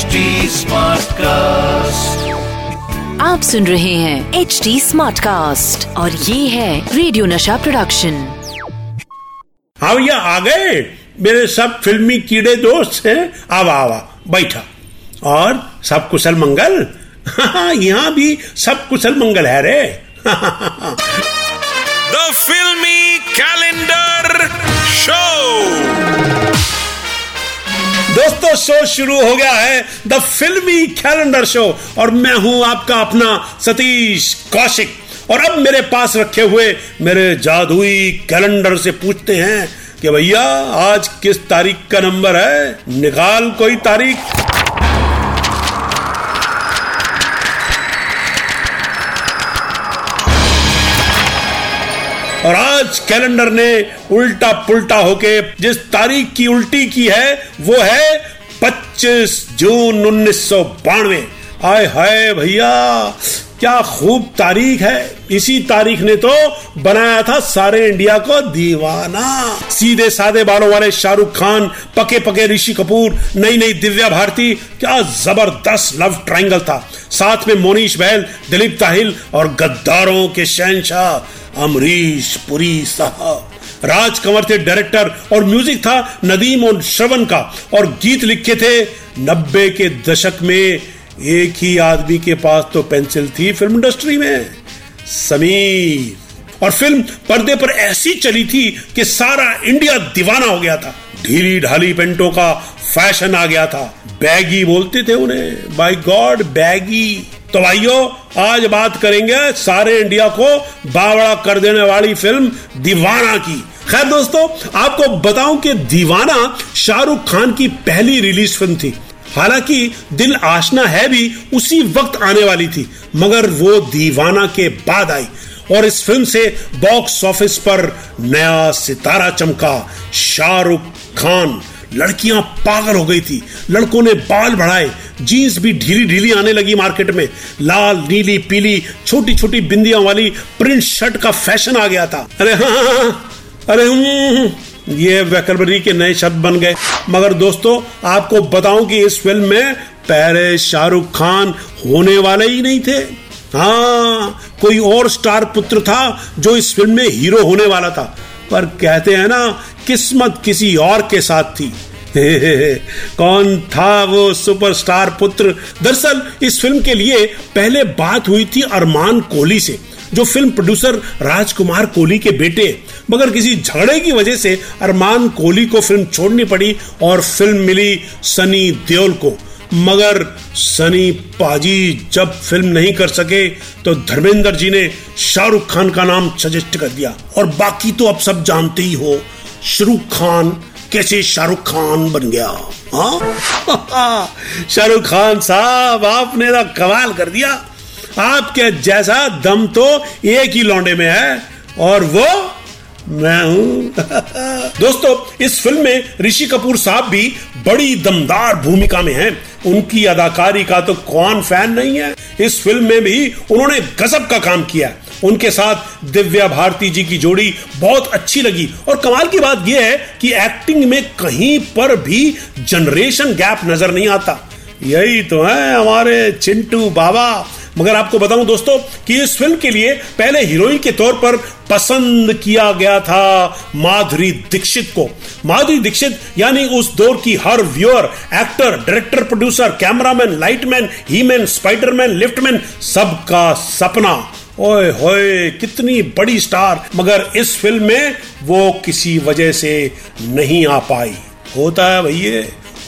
HD cast आप सुन रहे हैं एच डी स्मार्ट कास्ट और ये है रेडियो नशा प्रोडक्शन हाँ भैया आ गए। मेरे सब फिल्मी कीड़े दोस्त हैं। आवा आवा बैठा। और सब कुशल मंगल? यहाँ भी सब कुशल मंगल है रे। द फिल्मी कैलेंडर Show. दोस्तों शो शुरू हो गया है द फिल्मी कैलेंडर शो और मैं हूँ आपका अपना सतीश कौशिक। और अब मेरे पास रखे हुए मेरे जादुई कैलेंडर से पूछते हैं कि भैया, आज किस तारीख का नंबर है? निकाल कोई तारीख। और आज कैलेंडर ने उल्टा पुल्टा होके जिस तारीख की उल्टी की है, वो है 25 जून उन्नीस सौ बानवे। आय हाय भैया, क्या खूब तारीख है। इसी तारीख ने तो बनाया था सारे इंडिया को दीवाना। सीधे सादे बालों वाले शाहरुख खान, पके पके ऋषि कपूर, नई नई दिव्या भारती, क्या ज़बरदस्त लव ट्रायंगल था। साथ में मोनीश बहल दिलीप ताहिल और गद्दारों के शहनशाह अमरीश पुरी साहब। राज कंवर थे डायरेक्टर और म्यूज़िक था नदीम और श्रवण का। और गीत लिखे थे नब्बे के दशक में। एक ही आदमी के पास तो पेंसिल थी फ़िल्म इंडस्ट्री में, समीर। और फ़िल्म पर्दे पर ऐसी चली थी कि सारा इंडिया दीवाना हो गया था। ढीली ढाली पेंटों का फ़ैशन आ गया था। बैगी बोलते थे उन्हें बाय गॉड बैगी। तो भाइयों, आज बात करेंगे सारे इंडिया को बावड़ा कर देने वाली फ़िल्म दीवाना की। खैर दोस्तों, आपको बताऊँ कि दीवाना शाहरुख खान की पहली रिलीज़ फ़िल्म थी। हालाँकि दिल आशना है भी उसी वक्त आने वाली थी, मगर वो दीवाना के बाद आई और इस फ़िल्म से बॉक्स ऑफ़िस पर नया सितारा चमका, शाहरुख खान। लड़कियाँ पागल हो गई थी। लड़कों ने बाल बढ़ाए जीन्स भी ढीली ढीली आने लगी मार्केट में। लाल नीली पीली छोटी छोटी बिंदियाँ वाली प्रिंट शर्ट का फ़ैशन आ गया था। अरे हाँ, हाँ, हाँ अरे हम्म, ये वैकलबरी के नए शब्द बन गए। मगर दोस्तों आपको बताऊँ कि इस फ़िल्म में पहले शाहरुख खान होने वाले ही नहीं थे। हाँ कोई और स्टार पुत्र था जो इस फ़िल्म में हीरो होने वाला था। पर कहते हैं ना, किस्मत किसी और के साथ थी। कौन था वो सुपरस्टार पुत्र? दरअसल, इस फ़िल्म के लिए पहले बात हुई थी अरमान कोहली से, जो फ़िल्म प्रोड्यूसर राजकुमार कोहली के बेटे मगर किसी झगड़े की वजह से अरमान कोहली को फ़िल्म छोड़नी पड़ी और फ़िल्म मिली सनी देओल को। मगर सनी पाजी जब फ़िल्म नहीं कर सके तो धर्मेंद्र जी ने शाहरुख खान का नाम सजेस्ट कर दिया। और बाकी तो आप सब जानते ही हो, शाहरुख खान कैसे शाहरुख खान बन गया। हाँ? शाहरुख खान साहब, आपने तो कमाल कर दिया। आपके जैसा दम तो एक ही लौंडे में है, और वो मैं हूँ। दोस्तों, इस फ़िल्म में ऋषि कपूर साहब भी बड़ी दमदार भूमिका में हैं। उनकी अदाकारी का तो कौन फ़ैन नहीं है। इस फ़िल्म में भी उन्होंने गजब का काम किया। उनके साथ दिव्या भारती जी की जोड़ी बहुत अच्छी लगी। और कमाल की बात यह है कि एक्टिंग में कहीं पर भी जनरेशन गैप नज़र नहीं आता। यही तो है हमारे चिंटू बाबा। मगर आपको बताऊँ दोस्तों कि इस फ़िल्म के लिए पहले हीरोइन के तौर पर पसंद किया गया था माधुरी दीक्षित को। माधुरी दीक्षित यानी उस दौर की हर viewer, actor, director, producer, cameraman, lightman, he-man, Spiderman, liftman, सबका सपना। ओए होए, कितनी बड़ी स्टार। मगर इस फ़िल्म में वो किसी वजह से नहीं आ पाई। होता है भैया,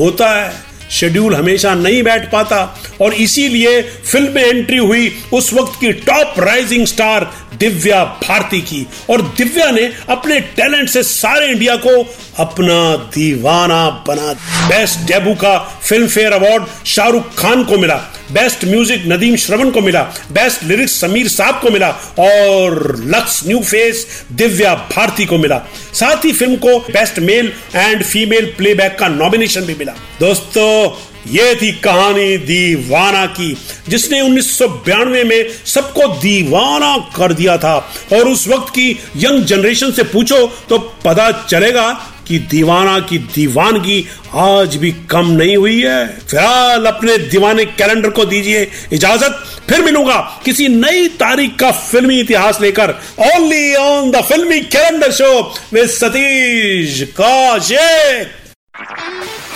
होता है। शेड्यूल हमेशा नहीं बैठ पाता और इसीलिए फ़िल्म में एंट्री हुई उस वक्त की top rising star Divya Bharti की और दिव्या ने अपने टैलेंट से सारे इंडिया को अपना दीवाना बना बेस्ट डेबू का Filmfare award Shahrukh Khan को मिला। बेस्ट म्यूज़िक नदीम श्रवण को मिला। बेस्ट लिरिक्स समीर साहब को मिला। और Lux new face Divya Bharti को मिला। साथ ही फ़िल्म को best male and female playback का नॉमिनेशन भी मिला। दोस्तों ये थी कहानी दीवाना की, जिसने उन्नीस में सबको दीवाना कर दिया था। और उस वक्त की यंग जनरेशन से पूछो तो पता चलेगा कि दीवाना की दीवानगी आज भी कम नहीं हुई है। फ़िलहाल अपने दीवाने कैलेंडर को दीजिए, इजाज़त। फिर मिलूँगा किसी नई तारीख का फिल्मी इतिहास लेकर। ओनली ऑन द फिल्मी calendar show with Satish Kaushik